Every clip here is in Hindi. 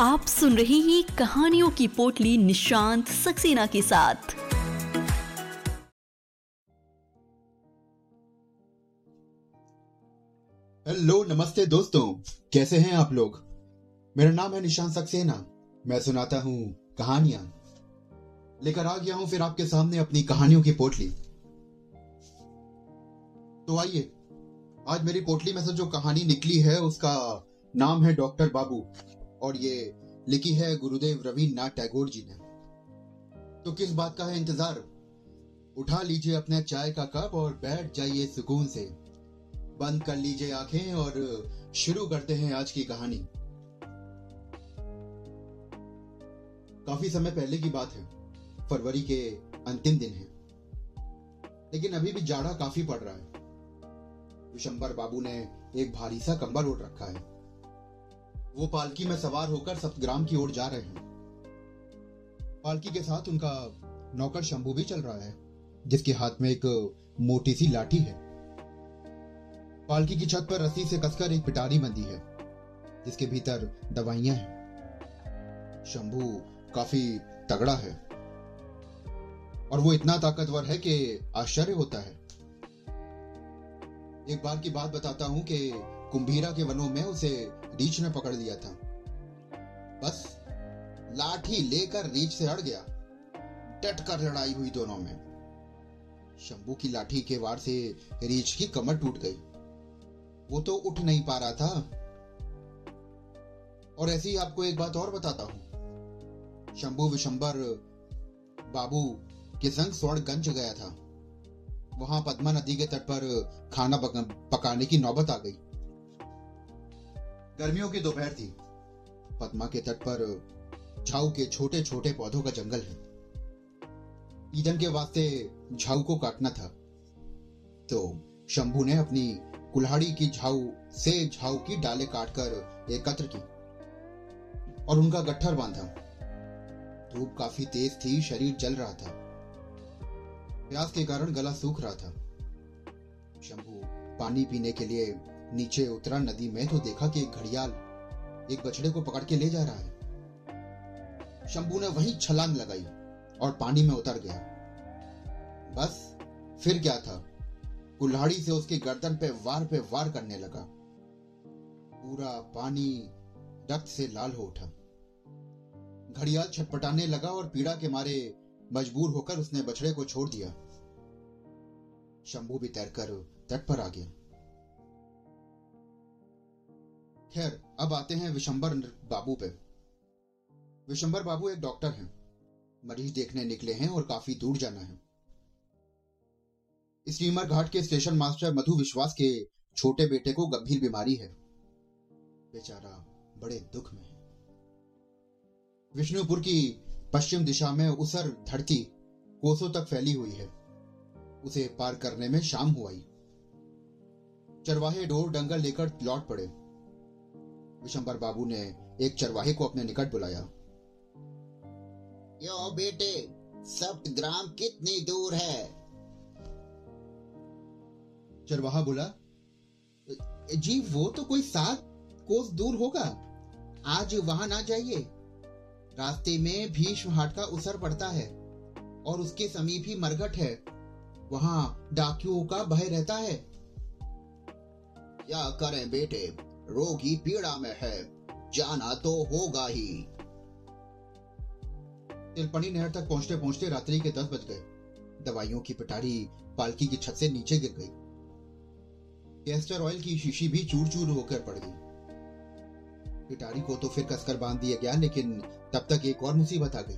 आप सुन रहे हैं कहानियों की पोटली निशांत सक्सेना के साथ। हेलो, नमस्ते दोस्तों। कैसे हैं आप लोग? मेरा नाम है निशांत सक्सेना। मैं सुनाता हूँ कहानियाँ। लेकर आ गया हूँ फिर आपके सामने अपनी कहानियों की पोटली। तो आइए, आज मेरी पोटली में से जो कहानी निकली है, उसका नाम है डॉक्टर बाबू। और ये लिखी है गुरुदेव रविन्द्रनाथ टैगोर जी ने। तो किस बात का है इंतज़ार? उठा लीजिए अपने चाय का कप और बैठ जाइए सुकून से। बंद कर लीजिए आँखें और शुरू करते हैं आज की कहानी। काफ़ी समय पहले की बात है। फरवरी के अंतिम दिन है। लेकिन अभी भी जाड़ा काफ़ी पड़ रहा है। विशंबर बाबू ने एक भारी सा कंबल ओढ़ रखा है। वो पालकी में सवार होकर सप्तग्राम की ओर जा रहे हैं। पालकी के साथ उनका नौकर शंभू भी चल रहा है, जिसके हाथ में एक मोटी सी लाठी है। पालकी की छत पर रस्सी से कसकर एक पिटारी बंधी है, जिसके भीतर दवाइयाँ हैं। शंभू काफ़ी तगड़ा है, और वो इतना ताकतवर है कि आश्चर्य होता है। एक बार की बात बताता हूँ कि कुंभीरा के वनों में उसे रीछ ने पकड़ लिया था। बस लाठी लेकर रीछ से अड़ गया। डट कर लड़ाई हुई दोनों में। शंभू की लाठी के वार से रीछ की कमर टूट गई। वो तो उठ नहीं पा रहा था। और ऐसी ही आपको एक बात और बताता हूँ। शंभू विशंबर बाबू के संग स्वर्णगंज गया था। वहाँ पद्मा नदी के तट पर खाना पकाने की नौबत आ गई। गर्मियों की दोपहर थी। पद्मा के तट पर झाऊ के छोटे छोटे पौधों का जंगल है। ईंधन के वास्ते झाऊ को काटना था। तो शंभू ने अपनी कुल्हाड़ी की झाऊ, से झाऊ की डाले काटकर एकत्र की और उनका गट्ठर बांधा। धूप काफ़ी तेज थी, शरीर जल रहा था। प्यास के कारण गला सूख रहा था। शंभू पानी पीने के लिए नीचे उतरा नदी में तो देखा कि एक घड़ियाल एक बछड़े को पकड़ के ले जा रहा है। शंभू ने वहीं छलांग लगाई और पानी में उतर गया। बस फिर क्या था? कुल्हाड़ी से उसके गर्दन पे वार पे वार करने लगा। पूरा पानी रक्त से लाल हो उठा। घड़ियाल छटपटाने लगा और पीड़ा के मारे मजबूर होकर उसने बछड़े को छोड़ दिया। शंभू भी तैरकर तट पर आ गया। खैर, अब आते हैं विशंबर बाबू पे। विशंबर बाबू एक डॉक्टर हैं। मरीज़ देखने निकले हैं और काफ़ी दूर जाना है। स्टीमर घाट के स्टेशन मास्टर मधु विश्वास के छोटे बेटे को गंभीर बीमारी है। बेचारा बड़े दुख में है। विष्णुपुर की पश्चिम दिशा में उसर धरती कोसों तक फैली हुई है। उसे पार करने में शाम हुआ चरवाहे डोर डंगल लेकर लौट पड़े। विशंबर बाबू ने एक चरवाहे को अपने निकट बुलाया। यो बेटे सप्त ग्राम कितनी दूर है? चरवाहा बोला जी वो तो कोई सात कोस दूर होगा। आज वहाँ ना जाइए। रास्ते में भीष्म हाट का उसर पड़ता है और उसके समीप ही मरघट है। वहाँ डाकियों का भय रहता है। क्या करें बेटे? रोगी पीड़ा में है। जाना तो होगा ही। तिलपनी नहर तक पहुँचते पहुँचते रात्रि के दस बज गए। दवाइयों की पिटारी पालकी की छत से नीचे गिर गई। कैस्टर ऑयल की शीशी भी चूर चूर होकर पड़ गई। पिटारी को तो फिर कसकर बाँध दिया गया, लेकिन तब तक एक और मुसीबत आ गई।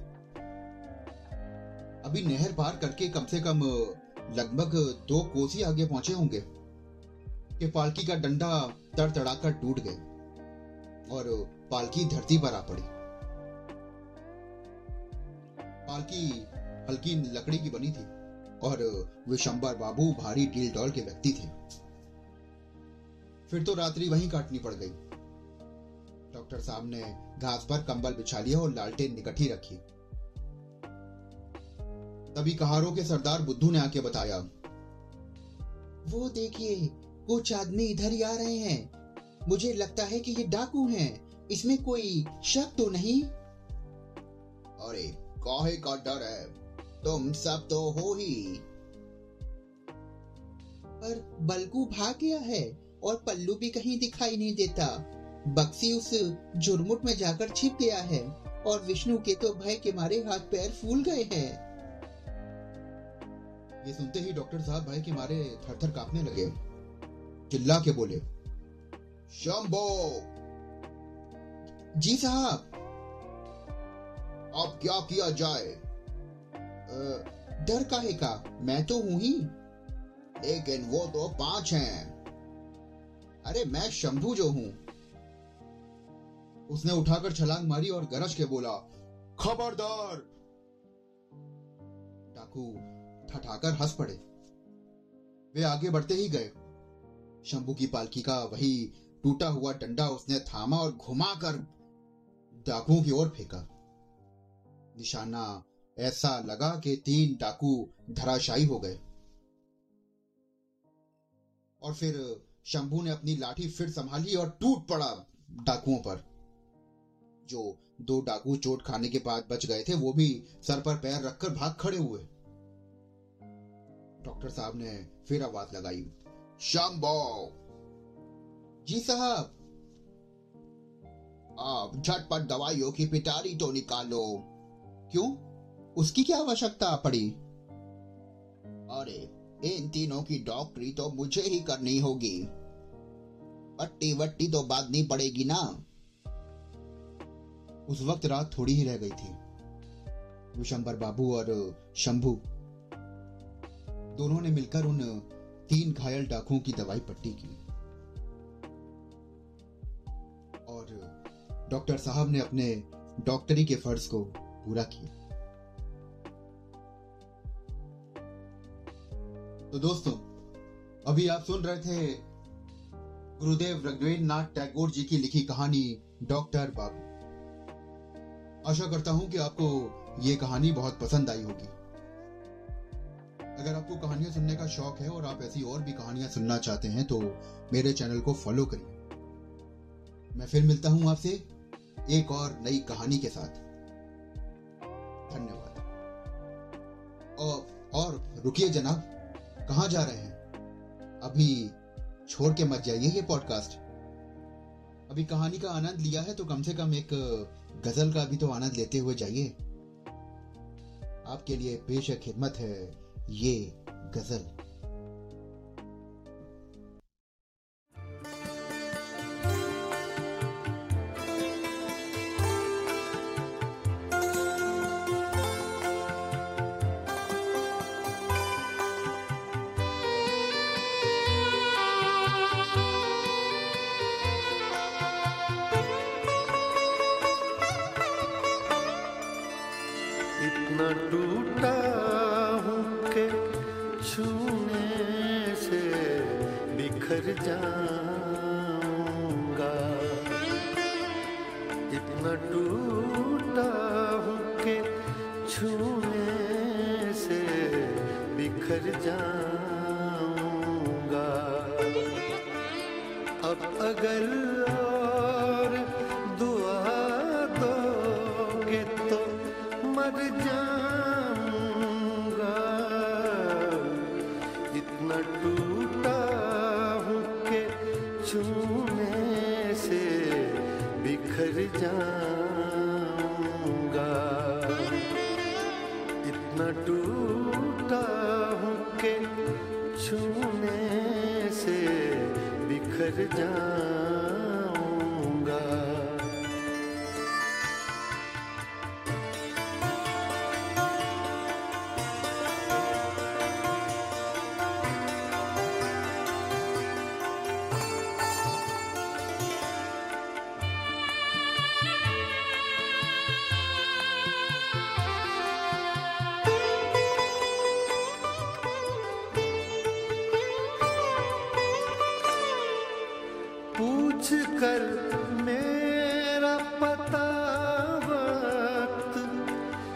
अभी नहर पार करके कम से कम, लगभग दो कोसी आगे पहुँचे होंगे। कि पालकी का डंडा तड़तड़ाकर टूट गए और पालकी धरती पर आ पड़ी। पालकी हल्की लकड़ी की बनी थी और विशंबर बाबू भारी डील डॉल के व्यक्ति थे। फिर तो रात्रि वहीं काटनी पड़ गई। डॉक्टर साहब ने घास पर कंबल बिछा लिया और लालटेन निकट ही रखी। तभी कहारों के सरदार बुद्धू ने आके बताया, वो देखिए कुछ आदमी इधर ही आ रहे हैं। मुझे लगता है कि ये डाकू हैं। इसमें कोई शक तो नहीं? अरे, काहे का डर है? तुम सब तो हो ही। पर बलकू भाग गया है और पल्लू भी कहीं दिखाई नहीं देता। बक्सी उस झुरमुट में जाकर छिप गया है और विष्णु के तो भय के मारे हाथ पैर फूल गए हैं। ये सुनते ही डॉक्टर साहब भय के मारे थर थर कांपने लगे। चिल्ला के बोले, शंभो! जी साहब। अब क्या किया जाए? डर काहे का? मैं तो हूँ ही। लेकिन वो तो पाँच हैं। अरे, मैं शंभू जो हूँ। उसने उठाकर छलांग मारी और गरज के बोला, खबरदार! डाकू ठठाकर हंस पड़े। वे आगे बढ़ते ही गए। शंभू की पालकी का वही टूटा हुआ डंडा उसने थामा और घुमाकर डाकुओं की ओर फेंका। निशाना ऐसा लगा कि तीन डाकू धराशायी हो गए। और फिर शंभू ने अपनी लाठी फिर संभाली और टूट पड़ा डाकुओं पर। जो दो डाकू चोट खाने के बाद बच गए थे, वो भी सर पर पैर रखकर भाग खड़े हुए। डॉक्टर साहब ने फिर आवाज़ लगाई। शंभो जी साहब आप झटपट दवाइयों की पिटारी तो निकालो। क्यों? उसकी क्या आवश्यकता पड़ी? अरे, इन तीनों की डॉक्टरी तो मुझे ही करनी होगी। पट्टी वट्टी तो बांधनी पड़ेगी ना। उस वक्त रात थोड़ी ही रह गई थी। विशंबर बाबू और शंभू। दोनों ने मिलकर उन तीन घायल डाकुओं की दवाई पट्टी की। और डॉक्टर साहब ने अपने डॉक्टरी के फ़र्ज़ को पूरा किया। तो दोस्तों, अभी आप सुन रहे थे गुरुदेव रघुवीर नाथ टैगोर जी की लिखी कहानी डॉक्टर बाबू। आशा करता हूँ कि आपको ये कहानी बहुत पसंद आई होगी। अगर आपको कहानियाँ सुनने का शौक है और आप ऐसी और भी कहानियाँ सुनना चाहते हैं तो मेरे चैनल को फॉलो करिए। मैं फिर मिलता हूँ आपसे एक और नई कहानी के साथ। धन्यवाद। और, और रुकिए जनाब कहाँ जा रहे हैं? अभी छोड़ के मत जाइए ये पॉडकास्ट अभी कहानी का आनंद लिया है तो कम से कम एक गज़ल का भी तो आनंद लेते हुए जाइए। आपके लिए पेश खिदमत है ये गज़ल। इतना टूटा बिखर जाऊँगा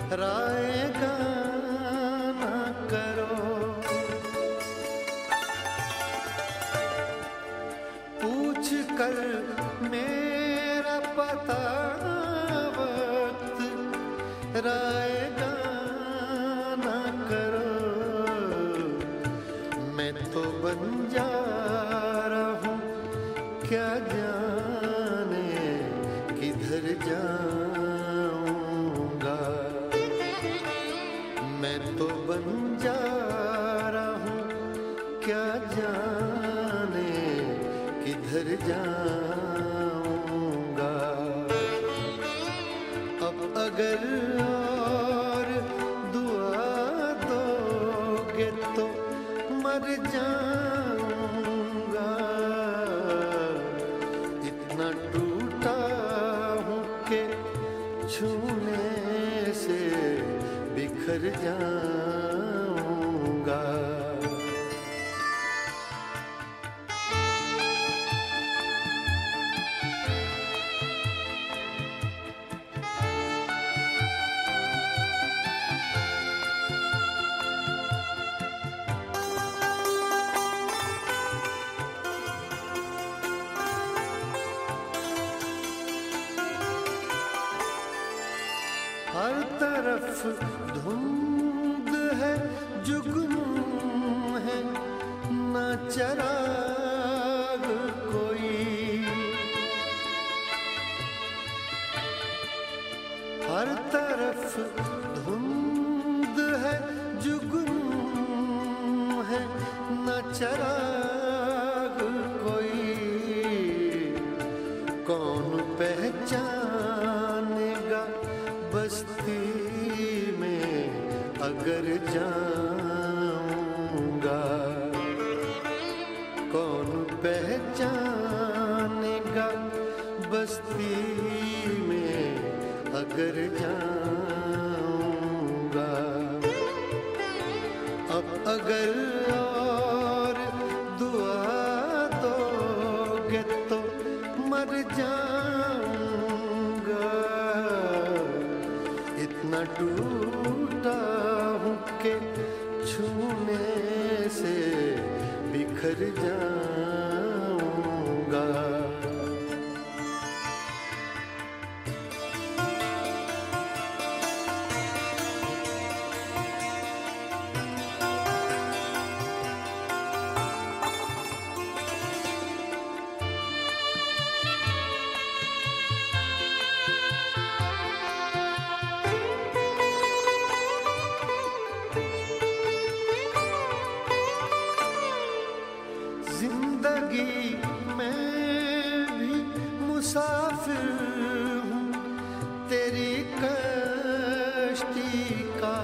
Ra जाऊँगा। अब अगर और दुआ दोगे तो मर जाऊँगा। इतना टूटा हूँ के छूने से बिखर जाऊँगा। चरा मगर जाऊँगा। अब अगर और दुआ दोगे तो मर जाऊँगा। इतना टूटा हूँ के छूने से बिखर जाऊँगा। ज़िंदगी में भी मुसाफिर हूँ। तेरी कश्ती का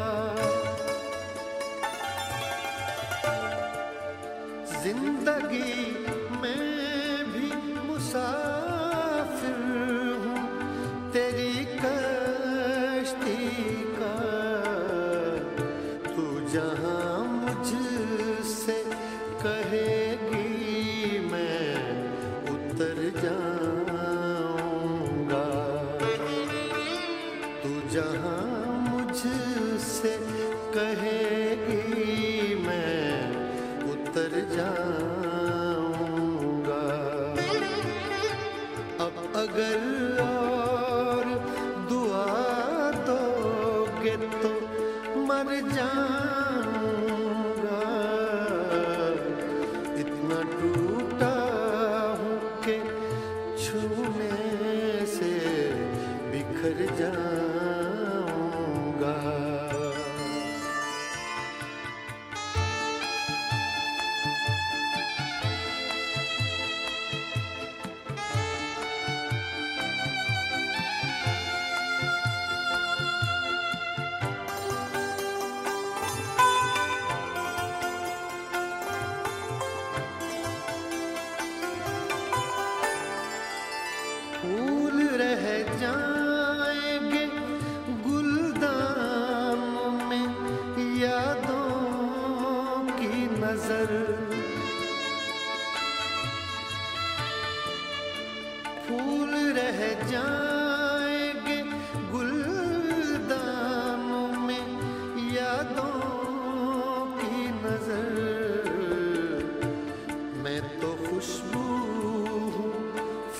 न टूटा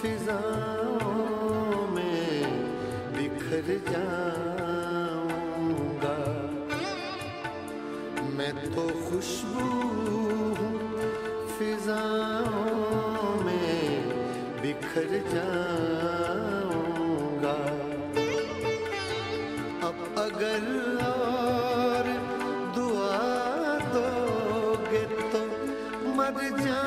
फिजाओं में बिखर जाऊँगा। मैं तो खुशबू हूँ, फिजाओं में बिखर जाऊँगा। अब अगर और दुआ दोगे तो मर जा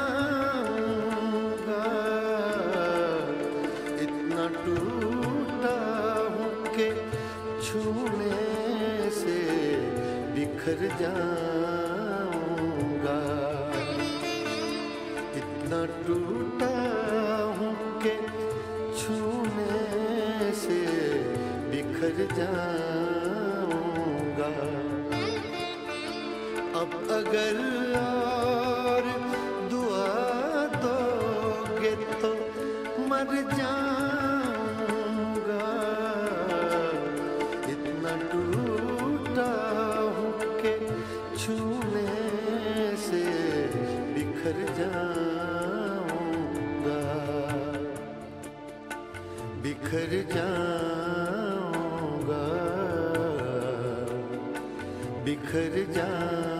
बिखर जाऊँगा। इतना टूटा हूँ के छूने से बिखर जाऊँगा। अब अगर और दुआ दोगे तो मर जाऊँगा। बिखर जाऊँगा बिखर जाऊँगा